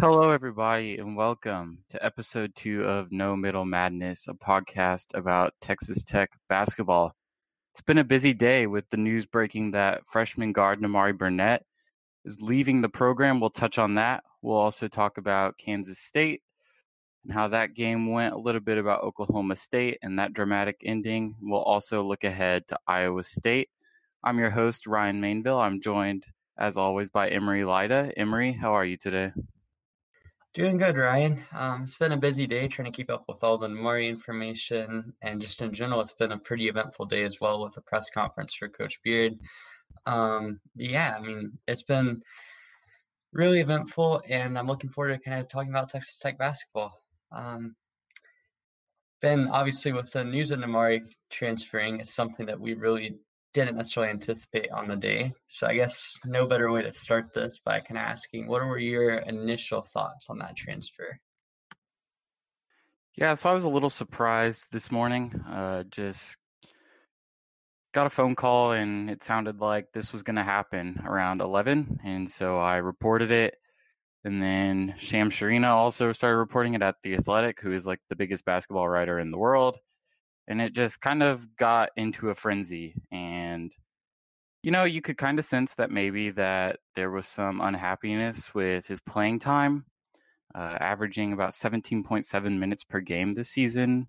Hello, everybody, and welcome to episode two of No Middle Madness, a podcast about Texas Tech basketball. It's been a busy day with the news breaking that freshman guard Nimari Burnett is leaving the program. We'll touch on that. We'll also talk about Kansas State and how that game went, a little bit about Oklahoma State and that dramatic ending. We'll also look ahead to Iowa State. I'm your host, Ryan Mainville. I'm joined, as always, by Emery Lida. Emery, how are you today? Doing good, Ryan. Um, it's been a busy day trying to keep up with all the Nimari information, and just in general, it's been a pretty eventful day as well with the press conference for Coach Beard. Um, yeah, I mean, it's been really eventful, and I'm looking forward to kind of talking about Texas Tech basketball. Um, ben, obviously, with the news of Nimari transferring, it's something that we really didn't necessarily anticipate on the day. So I guess no better way to start this by kind of asking, what were your initial thoughts on that transfer? Yeah, so I was a little surprised this morning. Uh, just got a phone call and it sounded like this was going to happen around 11. And so I reported it. And then Shams Charania also started reporting it at The Athletic, who is like the biggest basketball writer in the world. And it just kind of got into a frenzy. And you know you could kind of sense that maybe that there was some unhappiness with his playing time uh, averaging about 17.7 minutes per game this season.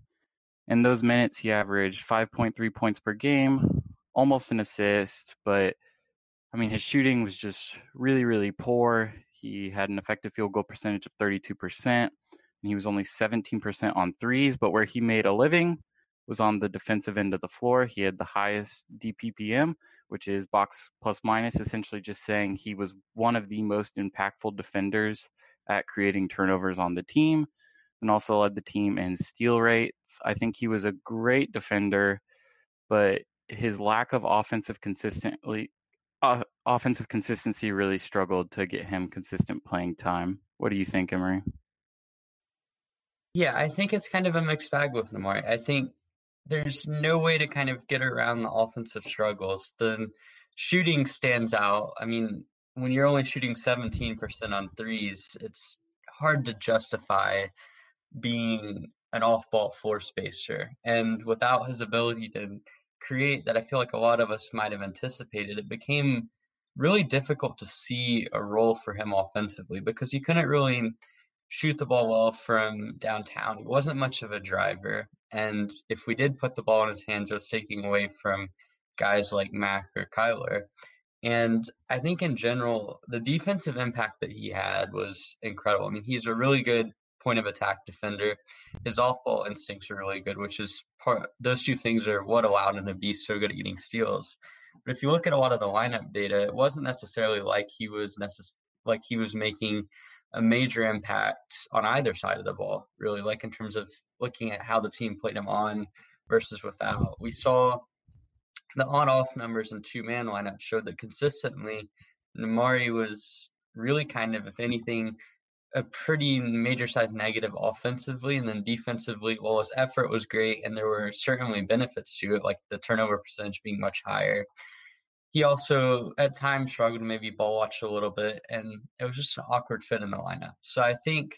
In those minutes he averaged 5.3 points per game almost an assist but i mean his shooting was just really really poor he had an effective field goal percentage of 32% and he was only 17% on threes but where he made a living was on the defensive end of the floor. He had the highest DBPM, which is box plus minus, essentially just saying he was one of the most impactful defenders at creating turnovers on the team and also led the team in steal rates. I think he was a great defender, but his lack of offensive consistently uh, offensive consistency really struggled to get him consistent playing time. What do you think, Emery? Yeah, I think it's kind of a mixed bag with Nimari. I think there's no way to kind of get around the offensive struggles. The shooting stands out. I mean, when you're only shooting 17% on threes, it's hard to justify being an off ball floor spacer. And without his ability to create that, I feel like a lot of us might have anticipated, it became really difficult to see a role for him offensively because he couldn't really shoot the ball well from downtown. He wasn't much of a driver. And if we did put the ball in his hands, it was taking away from guys like Mac or Kyler. And I think in general, the defensive impact that he had was incredible. I mean, he's a really good point of attack defender. His off ball instincts are really good, which is part, those two things are what allowed him to be so good at getting steals. But if you look at a lot of the lineup data, it wasn't necessarily like he was necess- like he was making a major impact on either side of the ball, really, like in terms of looking at how the team played him on versus without. We saw the on off numbers in two man lineup showed that consistently Nimari was really kind of, if anything, a pretty major size negative offensively and then defensively while his effort was great and there were certainly benefits to it like the turnover percentage being much higher he also at times struggled to maybe ball watch a little bit, and it was just an awkward fit in the lineup. So I think,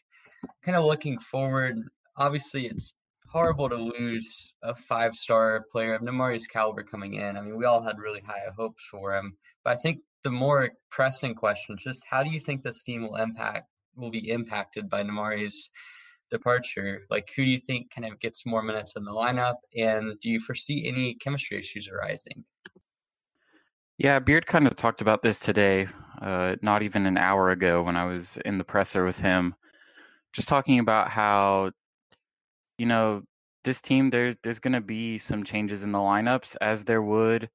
kind of looking forward, obviously it's horrible to lose a five star player of Nimari's caliber coming in. I mean, we all had really high hopes for him, but I think the more pressing question is just how do you think this team will impact will be impacted by Nimari's departure? Like, who do you think kind of gets more minutes in the lineup, and do you foresee any chemistry issues arising? Yeah, Beard kind of talked about this today, uh, not even an hour ago when I was in the presser with him, just talking about how, you know, this team there's there's going to be some changes in the lineups as there would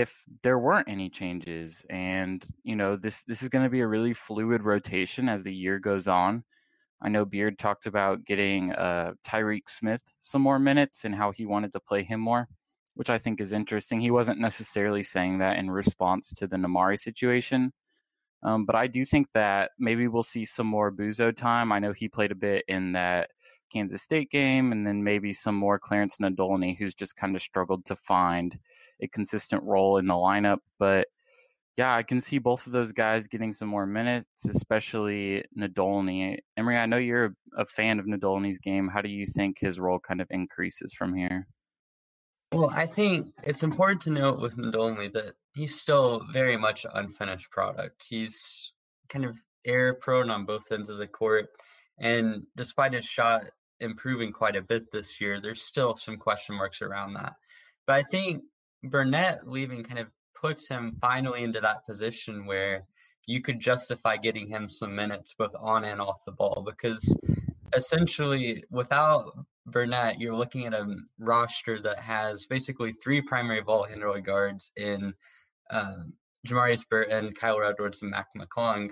if there weren't any changes, and you know this this is going to be a really fluid rotation as the year goes on. I know Beard talked about getting uh, Tyreek Smith some more minutes and how he wanted to play him more which I think is interesting. He wasn't necessarily saying that in response to the Nimari situation. Um, but I do think that maybe we'll see some more Buzo time. I know he played a bit in that Kansas State game, and then maybe some more Clarence Nadolny, who's just kind of struggled to find a consistent role in the lineup. But yeah, I can see both of those guys getting some more minutes, especially Nadolny. Emery, I know you're a fan of Nadolny's game. How do you think his role kind of increases from here? Well, I think it's important to note with Nadolny that he's still very much unfinished product. He's kind of error prone on both ends of the court. And despite his shot improving quite a bit this year, there's still some question marks around that. But I think Burnett leaving kind of puts him finally into that position where you could justify getting him some minutes both on and off the ball because essentially without Burnett, you're looking at a roster that has basically three primary ball handler guards in uh, Jamarius Burton, Kyler Edwards, and Mac McClung,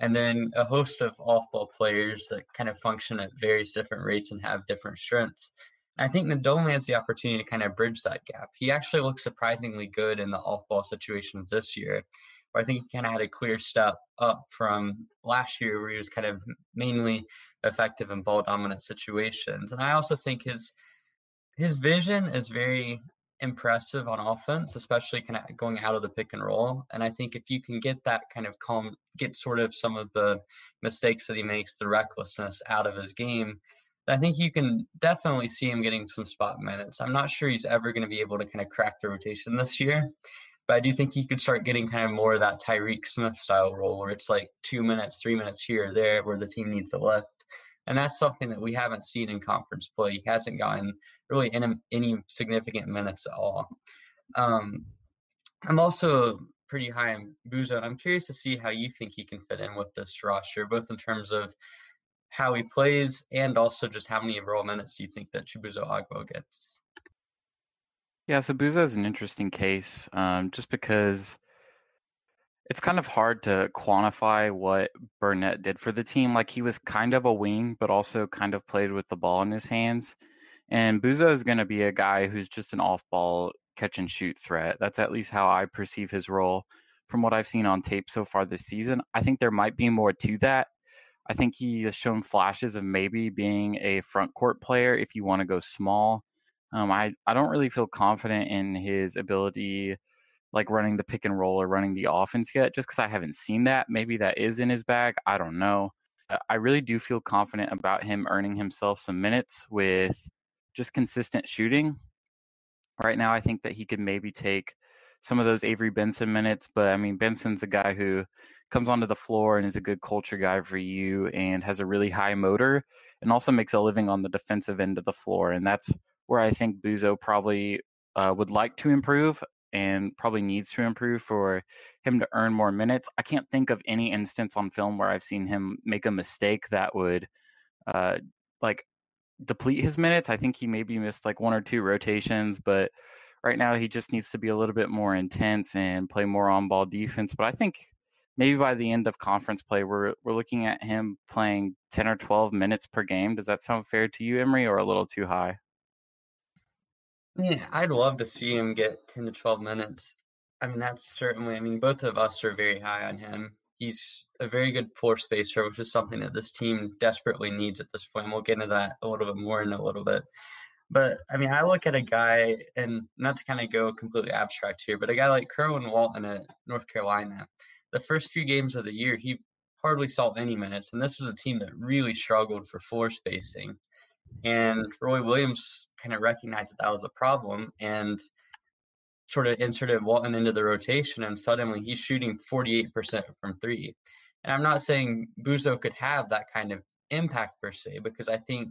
and then a host of off-ball players that kind of function at various different rates and have different strengths. I think Nadolny has the opportunity to kind of bridge that gap. He actually looks surprisingly good in the off-ball situations this year, where I think he kind of had a clear step up from last year, where he was kind of mainly effective in ball dominant situations. And I also think his his vision is very impressive on offense, especially kind of going out of the pick and roll. And I think if you can get that kind of calm, get sort of some of the mistakes that he makes, the recklessness out of his game, I think you can definitely see him getting some spot minutes. I'm not sure he's ever going to be able to kind of crack the rotation this year, but I do think he could start getting kind of more of that Tyreek Smith style role where it's like two minutes, three minutes here or there where the team needs a lift. And that's something that we haven't seen in conference play. He hasn't gotten really any, any significant minutes at all. Um, I'm also pretty high on Buzo, and I'm curious to see how you think he can fit in with this roster, both in terms of how he plays and also just how many overall minutes do you think that Chibuzo Agbo gets? Yeah, so Buzo is an interesting case um, just because it's kind of hard to quantify what Burnett did for the team. Like he was kind of a wing, but also kind of played with the ball in his hands. And Buzo is going to be a guy who's just an off ball catch and shoot threat. That's at least how I perceive his role from what I've seen on tape so far this season. I think there might be more to that. I think he has shown flashes of maybe being a front court player if you want to go small. Um, I, I don't really feel confident in his ability like running the pick and roll or running the offense yet, just because I haven't seen that. Maybe that is in his bag. I don't know. I really do feel confident about him earning himself some minutes with just consistent shooting. Right now, I think that he could maybe take some of those Avery Benson minutes, but I mean, Benson's a guy who comes onto the floor and is a good culture guy for you and has a really high motor and also makes a living on the defensive end of the floor. And that's where I think Buzo probably uh, would like to improve and probably needs to improve for him to earn more minutes. I can't think of any instance on film where I've seen him make a mistake that would uh, like deplete his minutes. I think he maybe missed like one or two rotations, but right now he just needs to be a little bit more intense and play more on ball defense. But I think maybe by the end of conference play, we're we're looking at him playing ten or twelve minutes per game. Does that sound fair to you, Emery, or a little too high? Yeah, I'd love to see him get 10 to 12 minutes. I mean, that's certainly, I mean, both of us are very high on him. He's a very good floor spacer, which is something that this team desperately needs at this point. We'll get into that a little bit more in a little bit. But I mean, I look at a guy, and not to kind of go completely abstract here, but a guy like Kerwin Walton at North Carolina. The first few games of the year, he hardly saw any minutes, and this was a team that really struggled for floor spacing. And Roy Williams kind of recognized that that was a problem and sort of inserted Walton into the rotation. And suddenly he's shooting 48% from three. And I'm not saying Buzo could have that kind of impact per se, because I think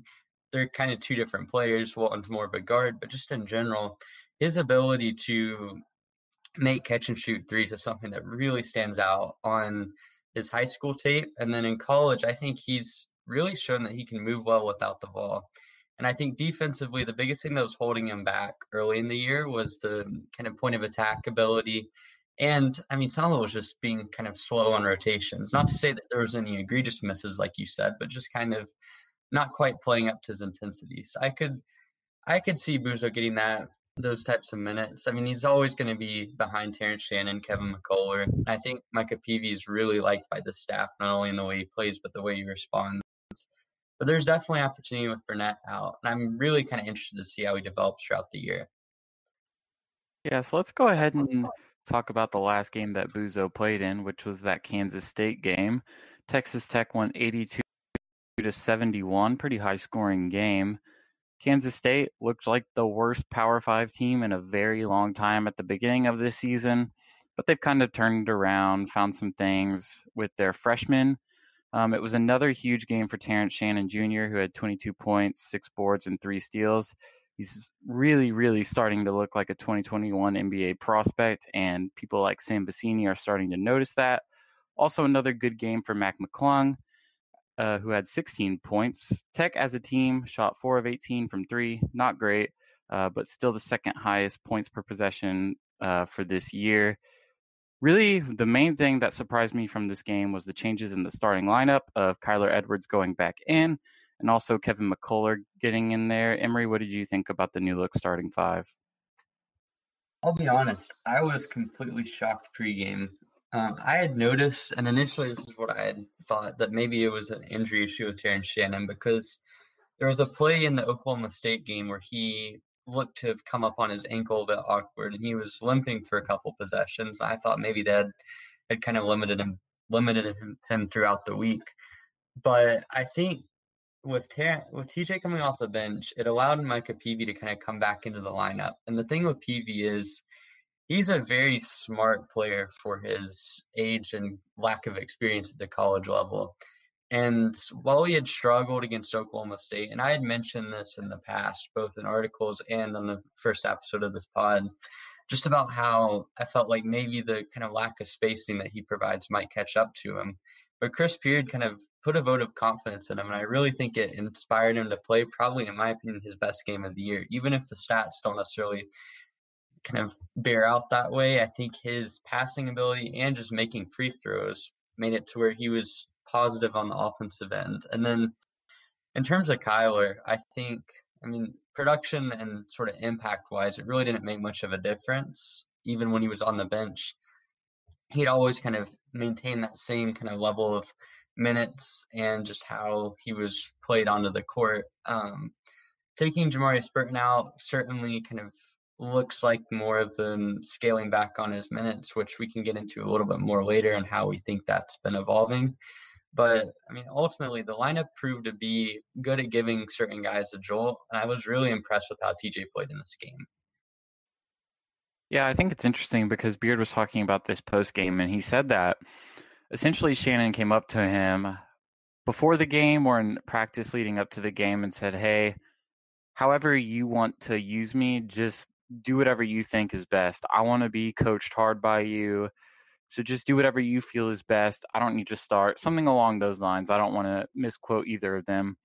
they're kind of two different players. Walton's more of a guard, but just in general, his ability to make catch and shoot threes is something that really stands out on his high school tape. And then in college, I think he's really shown that he can move well without the ball. And I think defensively, the biggest thing that was holding him back early in the year was the kind of point of attack ability. And I mean, some of it was just being kind of slow on rotations. Not to say that there was any egregious misses, like you said, but just kind of not quite playing up to his intensity. So I could, I could see Buzo getting that those types of minutes. I mean, he's always going to be behind Terrence Shannon, Kevin McCullar. I think Micah Peavy is really liked by the staff, not only in the way he plays, but the way he responds. But there's definitely opportunity with Burnett out, and I'm really kind of interested to see how he develops throughout the year. Yeah, so let's go ahead and talk about the last game that Buzo played in, which was that Kansas State game. Texas Tech won 82 to 71, pretty high scoring game. Kansas State looked like the worst Power 5 team in a very long time at the beginning of this season, but they've kind of turned around, found some things with their freshmen. Um, it was another huge game for Terrence Shannon Jr., who had 22 points, six boards, and three steals. He's really, really starting to look like a 2021 NBA prospect, and people like Sam Vecenie are starting to notice that. Also, another good game for Mac McClung, uh, who had 16 points. Tech as a team shot 4 of 18 from three, not great, uh, but still the second highest points per possession uh, for this year. Really, the main thing that surprised me from this game was the changes in the starting lineup of Kyler Edwards going back in and also Kevin McCullar getting in there. Emery, what did you think about the new look starting five? I'll be honest, I was completely shocked pregame. Um, I had noticed, and initially this is what I had thought, that maybe it was an injury issue with Terrence Shannon because there was a play in the Oklahoma State game where he looked to have come up on his ankle a bit awkward, and he was limping for a couple possessions. I thought maybe that had kind of limited him limited him, him throughout the week. But I think with Ter- with TJ coming off the bench, it allowed Micah Peavy to kind of come back into the lineup. And the thing with Peavy is he's a very smart player for his age and lack of experience at the college level. And while he had struggled against Oklahoma State, and I had mentioned this in the past, both in articles and on the first episode of this pod, just about how I felt like maybe the kind of lack of spacing that he provides might catch up to him. But Chris Beard kind of put a vote of confidence in him, and I really think it inspired him to play probably, in my opinion, his best game of the year. Even if the stats don't necessarily kind of bear out that way, I think his passing ability and just making free throws made it to where he was positive on the offensive end. And then in terms of Kyler, I think, I mean, production and sort of impact wise, it really didn't make much of a difference, even when he was on the bench. He'd always kind of maintain that same kind of level of minutes and just how he was played onto the court. Um, taking Jamarius Burton out certainly kind of looks like more of them scaling back on his minutes, which we can get into a little bit more later and how we think that's been evolving. But I mean, ultimately, the lineup proved to be good at giving certain guys a jolt, and I was really impressed with how TJ played in this game. Yeah, I think it's interesting because Beard was talking about this post game, and he said that essentially Shannon came up to him before the game or in practice leading up to the game and said, Hey, however you want to use me, just do whatever you think is best. I want to be coached hard by you. So just do whatever you feel is best. I don't need to start. Something along those lines. I don't want to misquote either of them.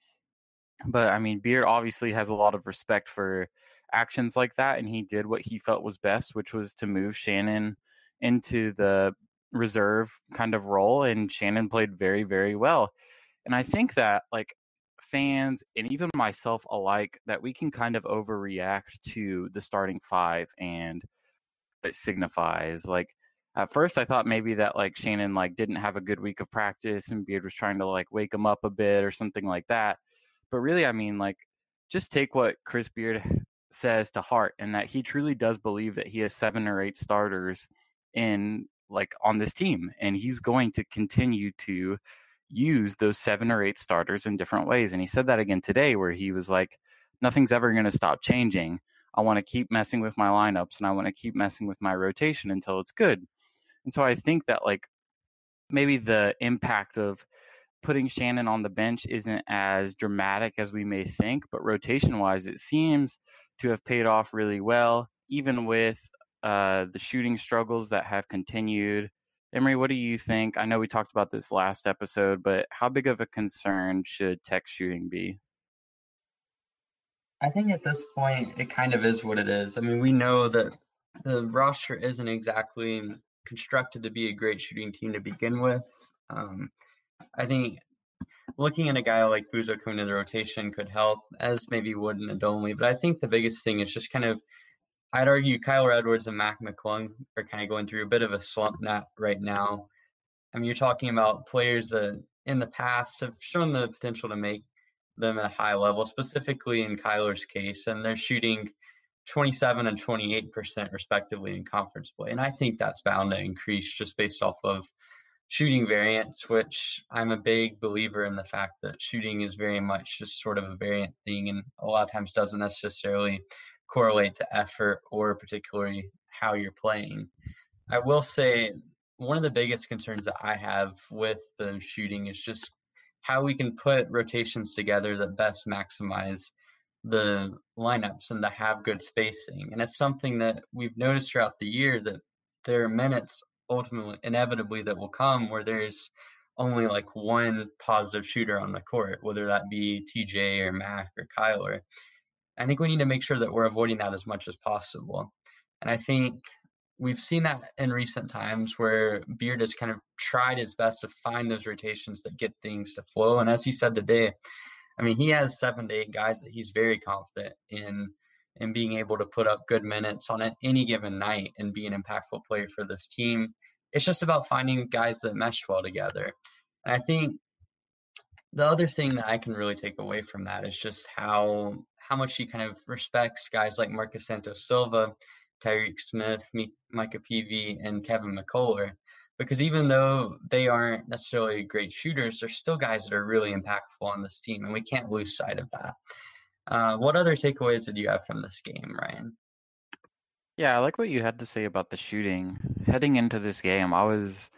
But I mean, Beard obviously has a lot of respect for actions like that. And he did what he felt was best, which was to move Shannon into the reserve kind of role. And Shannon played very, very well. And I think that, like, fans and even myself alike that we can kind of overreact to the starting five and it signifies like at first I thought maybe that like Shannon like didn't have a good week of practice and Beard was trying to like wake him up a bit or something like that. But really, I mean, like just take what Chris Beard says to heart and that he truly does believe that he has seven or eight starters in like on this team and he's going to continue to use those seven or eight starters in different ways. And he said that again today where he was like, nothing's ever going to stop changing. I want to keep messing with my lineups and I want to keep messing with my rotation until it's good. And so I think that like maybe the impact of putting Shannon on the bench isn't as dramatic as we may think, but rotation wise, it seems to have paid off really well, even with uh, the shooting struggles that have continued. Emery, what do you think? I know we talked about this last episode, but how big of a concern should tech shooting be? I think at this point, it kind of is what it is. I mean, we know that the roster isn't exactly constructed to be a great shooting team to begin with. Um, I think looking at a guy like Buzo coming to the rotation could help, as maybe would Nadolny. But I think the biggest thing is just kind of, I'd argue Kyler Edwards and Mac McClung are kind of going through a bit of a slump net right now. I mean, you're talking about players that in the past have shown the potential to make them at a high level, specifically in Kyler's case, and they're shooting 27 and 28% respectively in conference play. And I think that's bound to increase just based off of shooting variance, which I'm a big believer in the fact that shooting is very much just sort of a variant thing and a lot of times doesn't necessarily correlate to effort or particularly how you're playing. I will say one of the biggest concerns that I have with the shooting is just how we can put rotations together that best maximize the lineups and to have good spacing. And it's something that we've noticed throughout the year that there are minutes ultimately inevitably that will come where there's only like one positive shooter on the court, whether that be TJ or Mac or Kyler. I think we need to make sure that we're avoiding that as much as possible. And I think we've seen that in recent times where Beard has kind of tried his best to find those rotations that get things to flow. And as he said today, I mean, he has seven to eight guys that he's very confident in in being able to put up good minutes on any given night and be an impactful player for this team. It's just about finding guys that mesh well together. And I think the other thing that I can really take away from that is just how how much he kind of respects guys like Marcus Santos Silva, Tyreek Smith, Micah Peavy, and Kevin McCullar because even though they aren't necessarily great shooters, they're still guys that are really impactful on this team, and we can't lose sight of that. Uh, what other takeaways did you have from this game, Ryan? Yeah, I like what you had to say about the shooting. Heading into this game, I was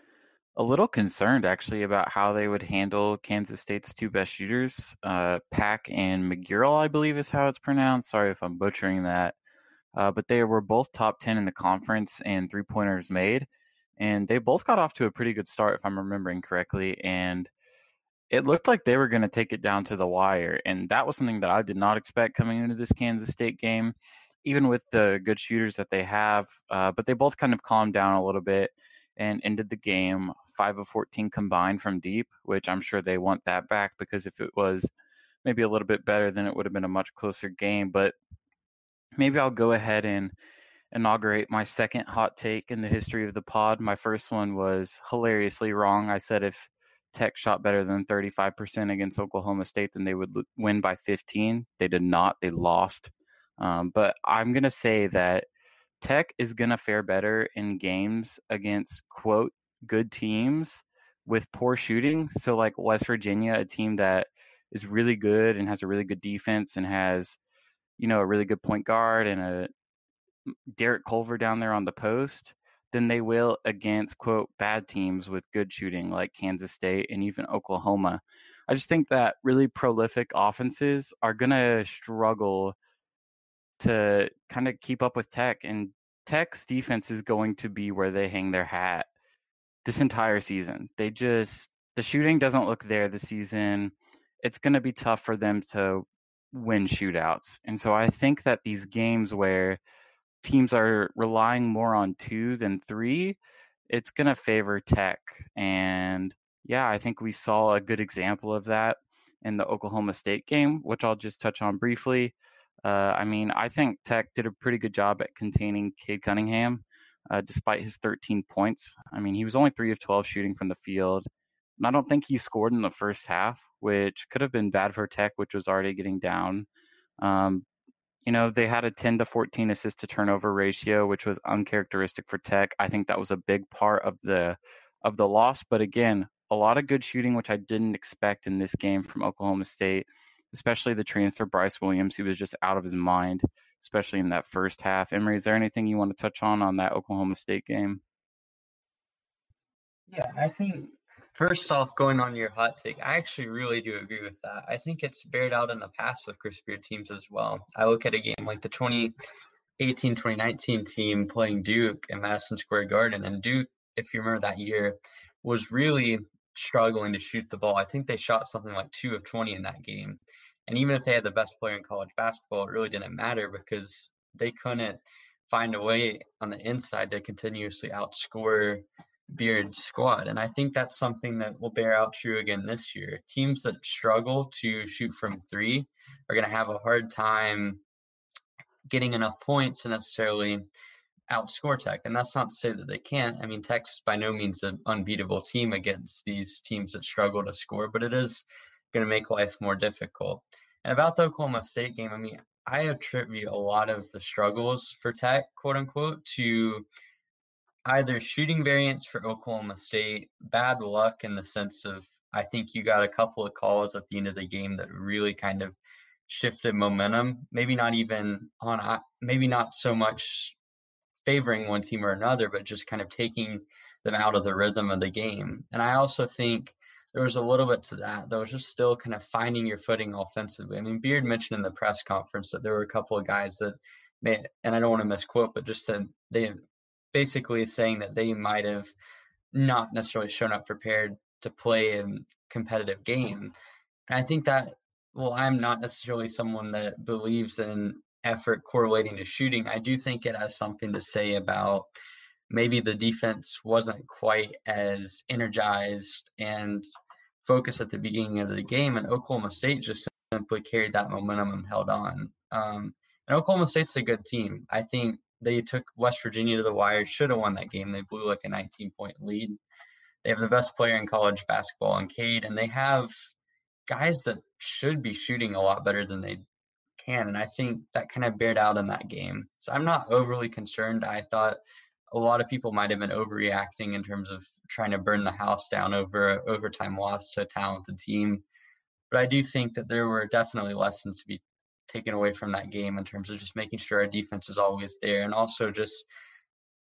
a little concerned actually about how they would handle Kansas State's two best shooters, uh, Pack and McGuirl, I believe is how it's pronounced. Sorry if I'm butchering that. Uh, but they were both top 10 in the conference in three pointers made and they both got off to a pretty good start, if I'm remembering correctly. And it looked like they were going to take it down to the wire, and that was something that I did not expect coming into this Kansas State game, even with the good shooters that they have. Uh, but they both kind of calmed down a little bit and ended the game five of 14 combined from deep, which I'm sure they want that back because if it was maybe a little bit better, then it would have been a much closer game. But maybe I'll go ahead and inaugurate my second hot take in the history of the pod. My first one was hilariously wrong. I said if Tech shot better than 35% against Oklahoma State, then they would win by 15. They did not, they lost. Um, but I'm going to say that Tech is going to fare better in games against, quote, good teams with poor shooting. So, like West Virginia, a team that is really good and has a really good defense and has, you know, a really good point guard and a Derek Culver down there on the post than they will against quote bad teams with good shooting like Kansas State and even Oklahoma. I just think that really prolific offenses are going to struggle to kind of keep up with Tech and Tech's defense is going to be where they hang their hat this entire season. They just the shooting doesn't look there this season. It's going to be tough for them to win shootouts. And so I think that these games where teams are relying more on two than three, it's going to favor Tech. And yeah, I think we saw a good example of that in the Oklahoma State game, which I'll just touch on briefly. Uh, I mean, I think Tech did a pretty good job at containing Cade Cunningham, uh, despite his 13 points. I mean, he was only three of 12 shooting from the field. And I don't think he scored in the first half, which could have been bad for Tech, which was already getting down. Um, you know, they had a 10 to 14 assist to turnover ratio, which was uncharacteristic for Tech. I think that was a big part of the of the loss. But again, a lot of good shooting, which I didn't expect in this game from Oklahoma State, especially the transfer Bryce Williams. He was just out of his mind, especially in that first half. Emery, is there anything you want to touch on on that Oklahoma State game? Yeah, I think First off, going on your hot take, I actually really do agree with that. I think it's bared out in the past with Chris Beard teams as well. I look at a game like the 2018 2019 team playing Duke in Madison Square Garden, and Duke, if you remember that year, was really struggling to shoot the ball. I think they shot something like two of 20 in that game. And even if they had the best player in college basketball, it really didn't matter because they couldn't find a way on the inside to continuously outscore Beard's squad. And I think that's something that will bear out true again this year. Teams that struggle to shoot from three are going to have a hard time getting enough points to necessarily outscore Tech. And that's not to say that they can't. I mean, Tech's by no means an unbeatable team against these teams that struggle to score, but it is going to make life more difficult. And about the Oklahoma State game, I mean, I attribute a lot of the struggles for Tech, quote unquote, to either shooting variance for Oklahoma State, bad luck in the sense of I think you got a couple of calls at the end of the game that really kind of shifted momentum. Maybe not even on, uh, maybe not so much favoring one team or another, but just kind of taking them out of the rhythm of the game. And I also think there was a little bit to that. There was just still kind of finding your footing offensively. I mean, Beard mentioned in the press conference that there were a couple of guys that may, and I don't want to misquote, but just said they basically saying that they might have not necessarily shown up prepared to play a competitive game. And I think that, well, I'm not necessarily someone that believes in effort correlating to shooting. I do think it has something to say about maybe the defense wasn't quite as energized and focused at the beginning of the game, and Oklahoma State just simply carried that momentum and held on. Um, and Oklahoma State's a good team. I think they took West Virginia to the wire, should have won that game. They blew like a 19 point lead. They have the best player in college basketball in Cade, and they have guys that should be shooting a lot better than they can. And I think that kind of bared out in that game. So I'm not overly concerned. I thought a lot of people might have been overreacting in terms of trying to burn the house down over overtime loss to a talented team. But I do think that there were definitely lessons to be taken away from that game in terms of just making sure our defense is always there and also just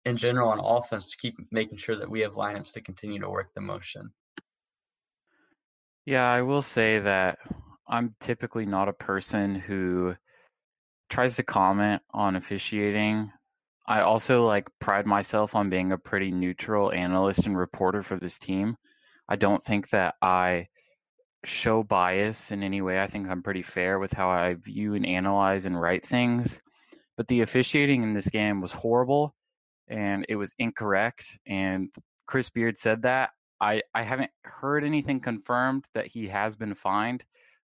in general on offense to keep making sure that we have lineups to continue to work the motion. Yeah, I will say that I'm typically not a person who tries to comment on officiating. I also like pride myself on being a pretty neutral analyst and reporter for this team. I don't think that I show bias in any way. I think I'm pretty fair with how I view and analyze and write things. But the officiating in this game was horrible and it was incorrect. And Chris Beard said that. I, I haven't heard anything confirmed that he has been fined,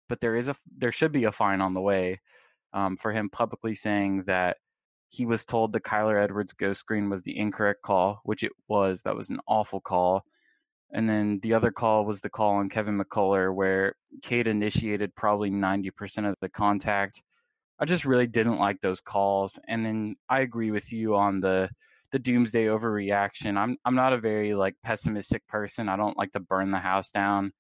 but there is a there should be a fine on the way um, for him publicly saying that he was told the Kyler Edwards ghost screen was the incorrect call, which it was. That was an awful call. And then the other call was the call on Kevin McCullar, where Cade initiated probably 90% of the contact. I just really didn't like those calls. And then I agree with you on the the doomsday overreaction. I'm I'm not a very like pessimistic person. I don't like to burn the house down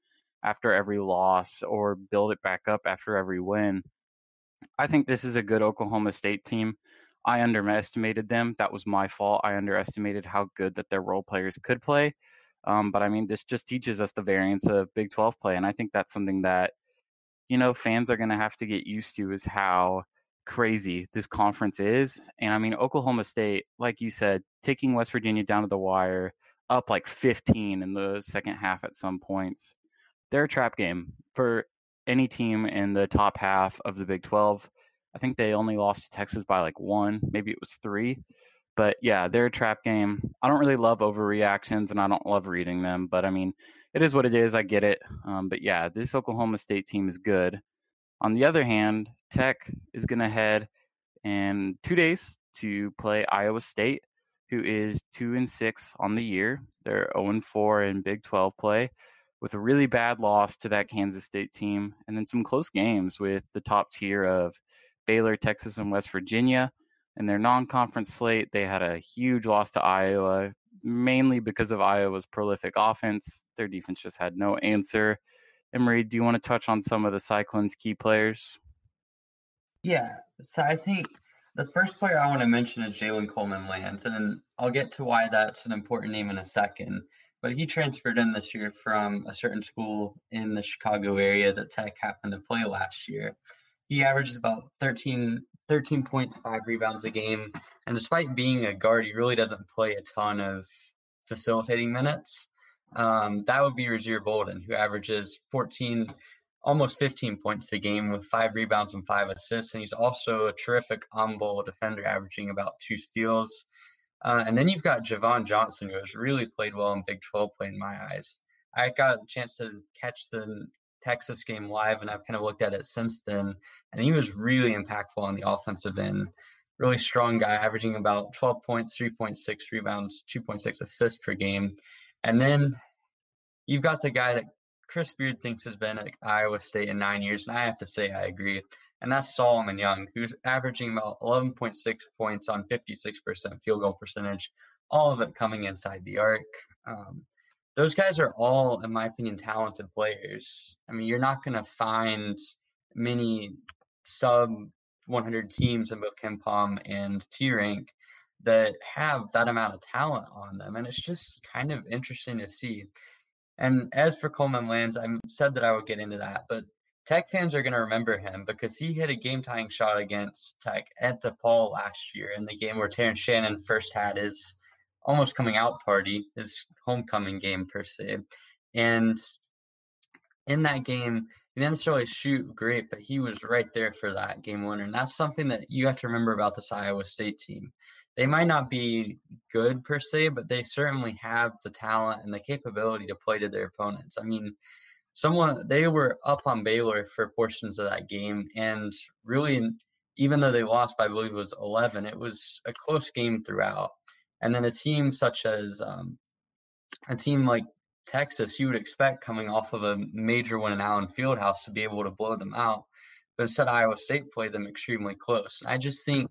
after every loss or build it back up after every win. I think this is a good Oklahoma State team. I underestimated them. That was my fault. I underestimated how good that their role players could play. Um, but I mean, this just teaches us the variance of Big 12 play. And I think that's something that, you know, fans are going to have to get used to is how crazy this conference is. And I mean, Oklahoma State, like you said, taking West Virginia down to the wire, up like 15 in the second half at some points. They're a trap game for any team in the top half of the Big 12. I think they only lost to Texas by like one, maybe it was three. But yeah, they're a trap game. I don't really love overreactions and I don't love reading them, but I mean, it is what it is. I get it. Um, but yeah, this Oklahoma State team is good. On the other hand, Tech is going to head in two days to play Iowa State, who is two and six on the year. They're 0 and four in Big 12 play, with a really bad loss to that Kansas State team, and then some close games with the top tier of Baylor, Texas, and West Virginia. In their non conference slate, they had a huge loss to Iowa, mainly because of Iowa's prolific offense. Their defense just had no answer. Emery, do you want to touch on some of the Cyclones' key players? Yeah, so I think the first player I want to mention is Jalen Coleman Lands, and I'll get to why that's an important name in a second. But he transferred in this year from a certain school in the Chicago area that Tech happened to play last year. He averages about 13 13.5 rebounds a game. And despite being a guard, he really doesn't play a ton of facilitating minutes. Um, that would be Rasir Bolton, who averages 14, almost 15 points a game with five rebounds and five assists. And he's also a terrific on ball defender, averaging about two steals. Uh, and then you've got Javan Johnson, who has really played well in Big 12 play in my eyes. I got a chance to catch the Texas game live, and I've kind of looked at it since then. And he was really impactful on the offensive end. Really strong guy, averaging about 12 points, 3.6 rebounds, 2.6 assists per game. And then you've got the guy that Chris Beard thinks has been at Iowa State in nine years, and I have to say I agree. and that's Solomon Young, who's averaging about 11.6 points on 56% field goal percentage, all of it coming inside the arc. Um, those guys are all, in my opinion, talented players. I mean, you're not going to find many sub 100 teams in both KenPom and T rank that have that amount of talent on them. And it's just kind of interesting to see. And as for Coleman Lands, I said that I would get into that, but Tech fans are going to remember him because he hit a game tying shot against Tech at DePaul last year in the game where Terrence Shannon first had his almost coming out party, his homecoming game per se. And in that game, he didn't necessarily shoot great, but he was right there for that game winner. And that's something that you have to remember about this Iowa State team. They might not be good per se, but they certainly have the talent and the capability to play to their opponents. I mean, someone they were up on Baylor for portions of that game, and really, even though they lost by I believe it was 11, it was a close game throughout. And then a team such as um, a team like Texas, you would expect coming off of a major win in Allen Fieldhouse to be able to blow them out. But instead, Iowa State played them extremely close. And I just think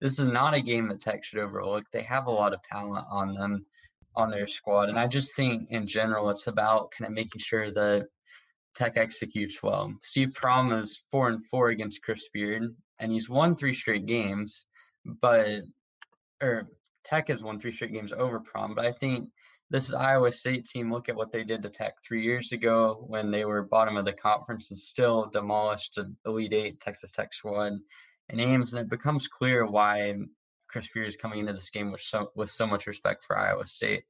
this is not a game that Tech should overlook. They have a lot of talent on them, on their squad. And I just think in general, it's about kind of making sure that Tech executes well. Steve Prohm is four and four against Chris Beard, and he's won three straight games, but or Tech has won three straight games over Prohm, But I think this is Iowa State team. Look at what they did to Tech three years ago when they were bottom of the conference and still demolished the Elite Eight Texas Tech squad and Ames, and it becomes clear why Chris Beard is coming into this game with so with so much respect for Iowa State.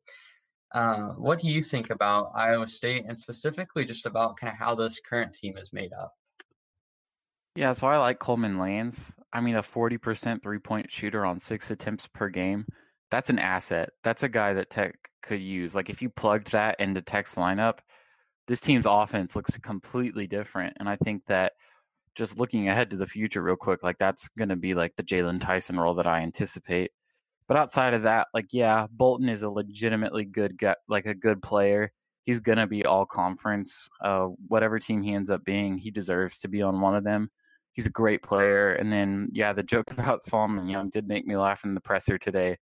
Uh, what do you think about Iowa State and specifically just about kind of how this current team is made up? Yeah, so I like Coleman Lands. I mean, a 40% three point shooter on six attempts per game, that's an asset. That's a guy that Tech could use. Like if you plugged that into Tech's lineup, this team's offense looks completely different. And I think that just looking ahead to the future real quick, like that's going to be like the Jaylon Tyson role that I anticipate. But outside of that, like yeah, Bolton is a legitimately good guy, like a good player. He's going to be all conference. Uh, whatever team he ends up being, he deserves to be on one of them. He's a great player. And then yeah, the joke about Solomon Young did make me laugh in the presser today.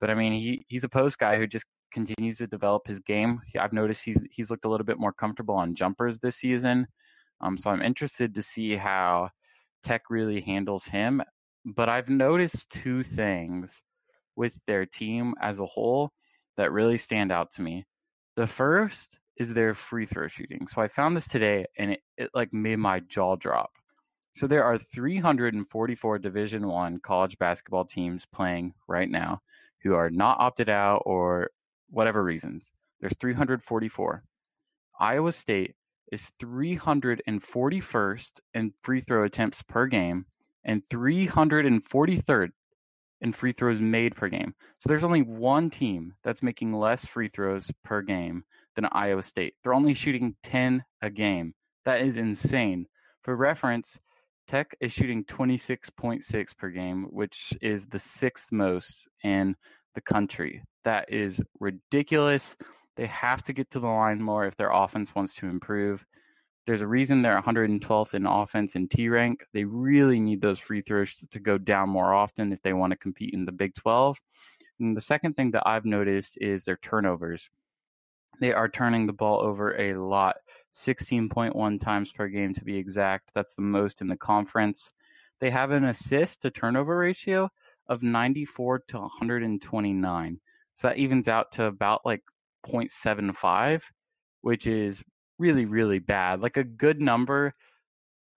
But I mean, he he's a post guy who just continues to develop his game. I've noticed he's he's looked a little bit more comfortable on jumpers this season. Um, so I'm interested to see how Tech really handles him. But I've noticed two things with their team as a whole that really stand out to me. The first is their free throw shooting. So I found this today and it, it like made my jaw drop. So there are 344 Division 1 college basketball teams playing right now who are not opted out or whatever reasons. There's 344. Iowa State is 341st in free throw attempts per game and 343rd in free throws made per game. So there's only one team that's making less free throws per game than Iowa State. They're only shooting 10 a game. That is insane. For reference, Tech is shooting 26.6 per game, which is the sixth most in the country. That is ridiculous. They have to get to the line more if their offense wants to improve. There's a reason they're 112th in offense in T rank. They really need those free throws to go down more often if they want to compete in the Big 12. And the second thing that I've noticed is their turnovers. They are turning the ball over a lot, 16.1 times per game to be exact. That's the most in the conference. They have an assist to turnover ratio of 94 to 129. So that evens out to about like 0.75, which is really, really bad. Like a good number,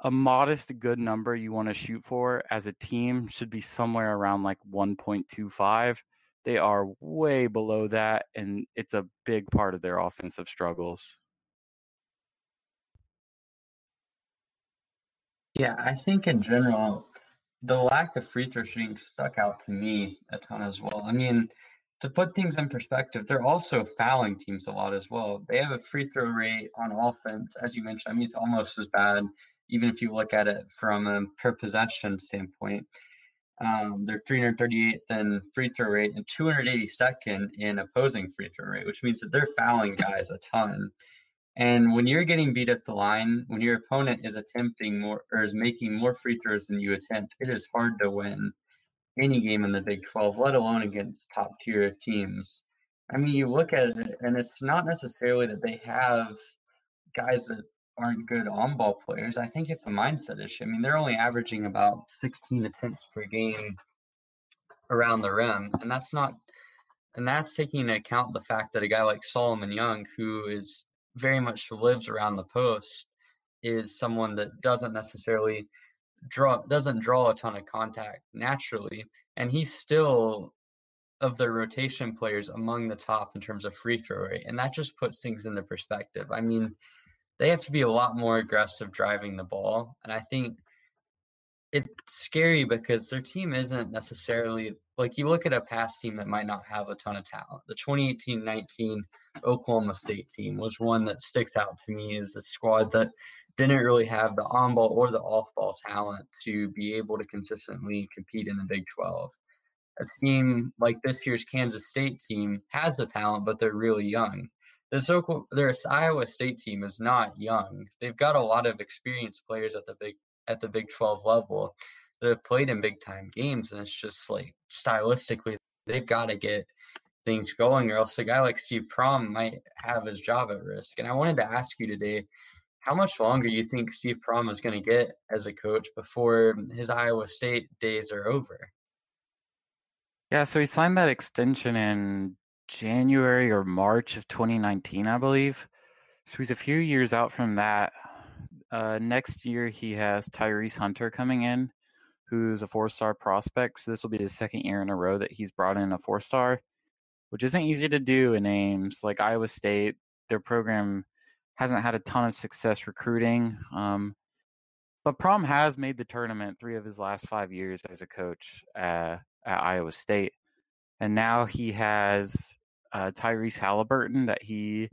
a modest good number you want to shoot for as a team should be somewhere around like 1.25. They are way below that, and it's a big part of their offensive struggles. Yeah, I think in general, the lack of free throw shooting stuck out to me a ton as well. I mean, to put things in perspective, they're also fouling teams a lot as well. They have a free throw rate on offense, as you mentioned. I mean, it's almost as bad, even if you look at it from a per possession standpoint. Um, they're 338th in free throw rate and 282nd in opposing free throw rate, which means that they're fouling guys a ton. And when you're getting beat at the line, when your opponent is attempting more or is making more free throws than you attempt, it is hard to win any game in the Big 12, let alone against top tier teams. I mean, you look at it, and it's not necessarily that they have guys that aren't good on ball players. I think it's a mindset issue. I mean, they're only averaging about 16 attempts per game around the rim, and that's not, and that's taking into account the fact that a guy like Solomon Young, who is very much lives around the post, is someone that doesn't necessarily draw doesn't draw a ton of contact naturally, and he's still of the rotation players among the top in terms of free throw rate, and that just puts things into perspective. I mean, they have to be a lot more aggressive driving the ball, and I think it's scary because their team isn't necessarily like you look at a past team that might not have a ton of talent. The 2018-19 Oklahoma State team was one that sticks out to me as a squad that didn't really have the on-ball or the off-ball talent to be able to consistently compete in the Big 12. A team like this year's Kansas State team has the talent, but they're really young. This Oklahoma, this Iowa State team is not young. They've got a lot of experienced players at the big at the Big 12 level that have played in big time games, and it's just like stylistically they've got to get things going, or else a guy like Steve Prohm might have his job at risk. And I wanted to ask you today, how much longer you think Steve Prohm is going to get as a coach before his Iowa State days are over? Yeah, so he signed that extension in January or March of 2019, I believe. So he's a few years out from that. Uh, next year, he has Tyrese Hunter coming in, who's a four star prospect. So this will be the second year in a row that he's brought in a four star, which isn't easy to do in Ames. Like Iowa State, their program hasn't had a ton of success recruiting. Um, but Prohm has made the tournament three of his last five years as a coach uh, at Iowa State. And now he has uh, Tyrese Halliburton that he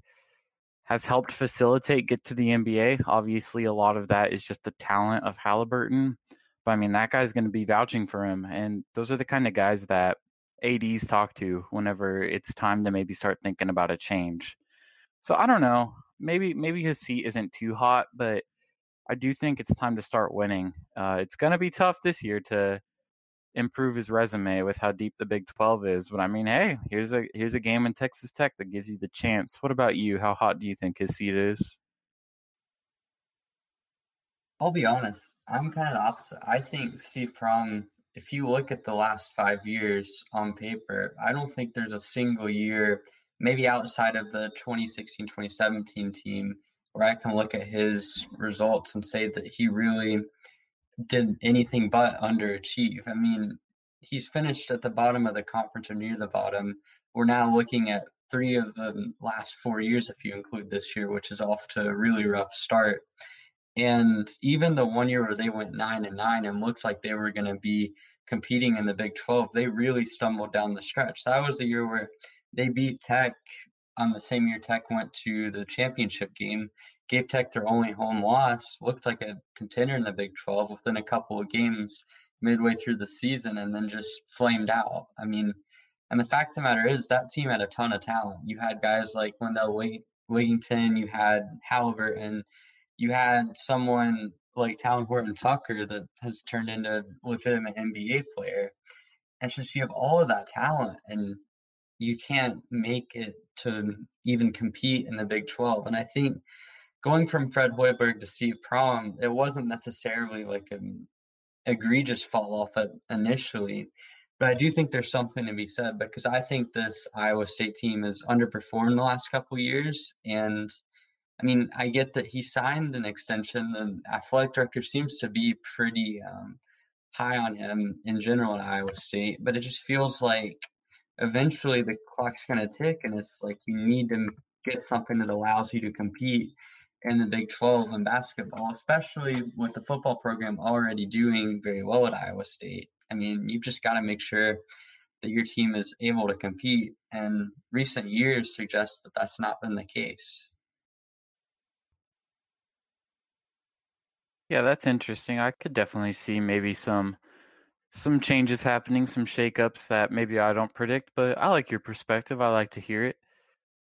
has helped facilitate get to the NBA. Obviously, a lot of that is just the talent of Halliburton. But I mean, that guy's going to be vouching for him. And those are the kind of guys that ADs talk to whenever it's time to maybe start thinking about a change. So I don't know. Maybe maybe his seat isn't too hot, but I do think it's time to start winning. Uh, it's going to be tough this year to improve his resume with how deep the Big 12 is. But I mean, hey, here's a here's a game in Texas Tech that gives you the chance. What about you? How hot do you think his seat is? I'll be honest. I'm kind of the opposite. I think Steve Prohm, if you look at the last five years on paper, I don't think there's a single year, maybe outside of the 2016 2017 team, where I can look at his results and say that he really did anything but underachieve. I mean, he's finished at the bottom of the conference or near the bottom. We're now looking at three of the last four years, if you include this year, which is off to a really rough start. And even the one year where they went nine and nine and looked like they were going to be competing in the Big 12, they really stumbled down the stretch. That was the year where they beat Tech on the same year Tech went to the championship game gave Tech their only home loss, looked like a contender in the Big 12 within a couple of games midway through the season and then just flamed out. I mean, and the fact of the matter is that team had a ton of talent. You had guys like Lindell Wigginton, you had Halliburton, you had someone like Talen Horton Tucker that has turned into a legitimate NBA player. And just you have all of that talent and you can't make it to even compete in the Big 12. And I think going from Fred Hoiberg to Steve Prohm, it wasn't necessarily like an egregious fall off initially, but I do think there's something to be said because I think this Iowa State team has underperformed the last couple years. And I mean, I get that he signed an extension. The athletic director seems to be pretty um, high on him in general at Iowa State, but it just feels like eventually the clock's going to tick and it's like you need to get something that allows you to compete in the Big 12 in basketball, especially with the football program already doing very well at Iowa State. I mean, you've just got to make sure that your team is able to compete. And recent years suggest that that's not been the case. Yeah, that's interesting. I could definitely see maybe some some changes happening, some shakeups that maybe I don't predict, but I like your perspective. I like to hear it.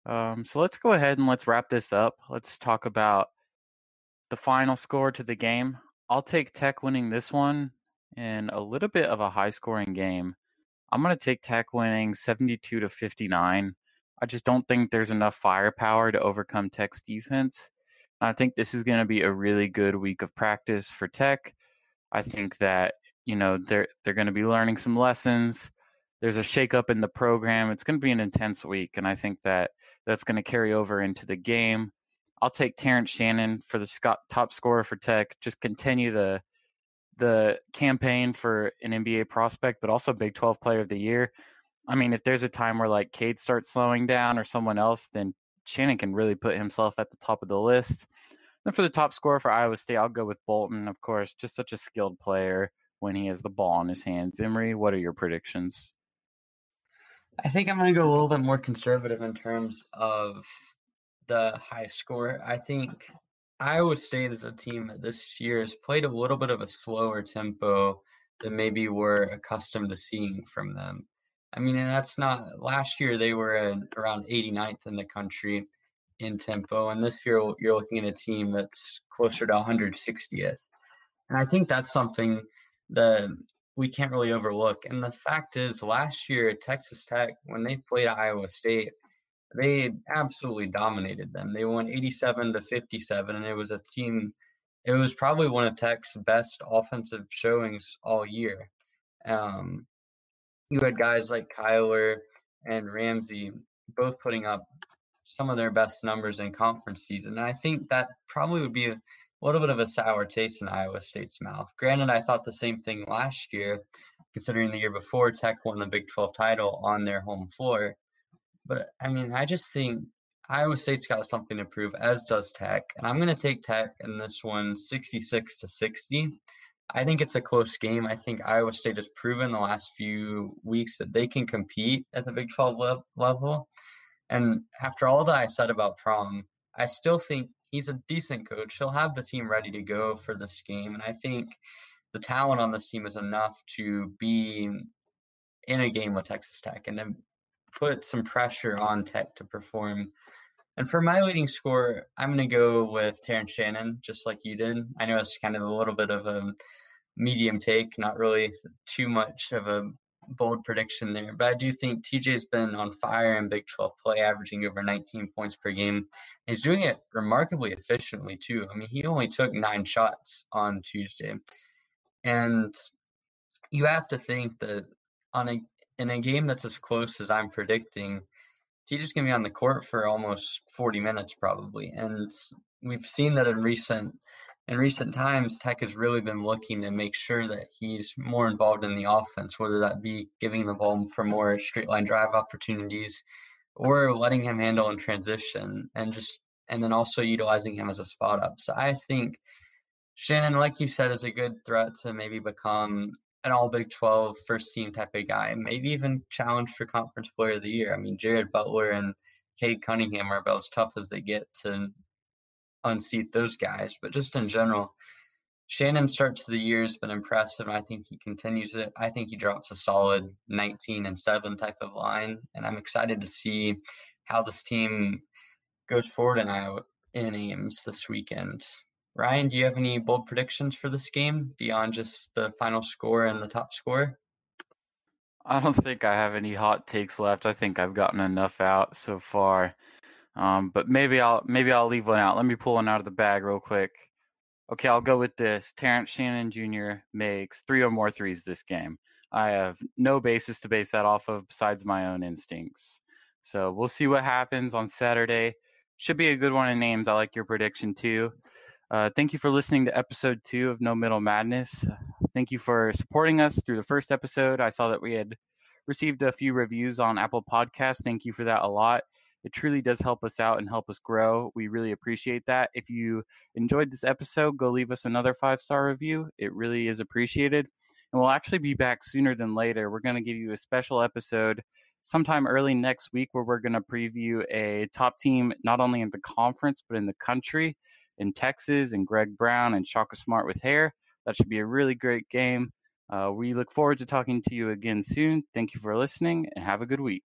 Um, so let's go ahead and let's wrap this up. Let's talk about the final score to the game. I'll take Tech winning this one in a little bit of a high scoring game. I'm going to take Tech winning 72 to 59. I just don't think there's enough firepower to overcome Tech's defense. I think this is going to be a really good week of practice for Tech. I think that you know they're they're going to be learning some lessons. There's a shakeup in the program. It's going to be an intense week, and I think that that's going to carry over into the game. I'll take Terrence Shannon for the top scorer for Tech. Just continue the the campaign for an NBA prospect, but also Big 12 Player of the Year. I mean, if there's a time where like Cade starts slowing down or someone else, then Shannon can really put himself at the top of the list. Then for the top scorer for Iowa State, I'll go with Bolton, of course, just such a skilled player when he has the ball in his hands. Emery, what are your predictions? I think I'm going to go a little bit more conservative in terms of the high score. I think Iowa State is a team that this year has played a little bit of a slower tempo than maybe we're accustomed to seeing from them. I mean, and that's not last year they were around 89th in the country in tempo, and this year you're looking at a team that's closer to 160th. And I think that's something that we can't really overlook. And the fact is, last year at Texas Tech, when they played Iowa State, they absolutely dominated them. They won 87 to 57, and it was a team. It was probably one of Tech's best offensive showings all year. Um, you had guys like Kyler and Ramsey both putting up some of their best numbers in conference season. And I think that probably would be a little bit of a sour taste in Iowa State's mouth. Granted, I thought the same thing last year, considering the year before Tech won the Big 12 title on their home floor. But I mean, I just think Iowa State's got something to prove, as does Tech. And I'm going to take Tech in this one 66 to 60. I think it's a close game. I think Iowa State has proven the last few weeks that they can compete at the Big 12 level. And after all that I said about Prohm, I still think he's a decent coach. He'll have the team ready to go for this game. And I think the talent on this team is enough to be in a game with Texas Tech and then put some pressure on Tech to perform. And for my leading score, I'm going to go with Terrence Shannon, just like you did. I know it's kind of a little bit of a medium take, not really too much of a bold prediction there. But I do think TJ's been on fire in Big 12 play, averaging over 19 points per game. He's doing it remarkably efficiently, too. I mean, he only took nine shots on Tuesday. And you have to think that on a in a game that's as close as I'm predicting, TJ's going to be on the court for almost 40 minutes probably. And we've seen that in recent in recent times, Tech has really been looking to make sure that he's more involved in the offense, whether that be giving the ball for more straight line drive opportunities or letting him handle in transition and just and then also utilizing him as a spot up. So I think Shannon, like you said, is a good threat to maybe become an all Big 12 first team type of guy, maybe even challenge for conference player of the year. I mean, Jared Butler and Cade Cunningham are about as tough as they get to unseat those guys. But just in general, Shannon's start to the year has been impressive. I think he continues it. I think he drops a solid 19 and 7 type of line. And I'm excited to see how this team goes forward in Iowa in Ames this weekend. Ryan, do you have any bold predictions for this game beyond just the final score and the top score? I don't think I have any hot takes left. I think I've gotten enough out so far. Um, but maybe I'll maybe I'll leave one out. Let me pull one out of the bag real quick. Okay, I'll go with this. Terrence Shannon Jr. makes three or more threes this game. I have no basis to base that off of besides my own instincts. So we'll see what happens on Saturday. Should be a good one in Ames. I like your prediction too. Uh, thank you for listening to episode two of No Middle Madness. Thank you for supporting us through the first episode. I saw that we had received a few reviews on Apple Podcasts. Thank you for that a lot. It truly does help us out and help us grow. We really appreciate that. If you enjoyed this episode, go leave us another five star review. It really is appreciated. And we'll actually be back sooner than later. We're going to give you a special episode sometime early next week where we're going to preview a top team, not only in the conference, but in the country in Texas and Greg Brown and Shaka Smart with hair. That should be a really great game. Uh, we look forward to talking to you again soon. Thank you for listening and have a good week.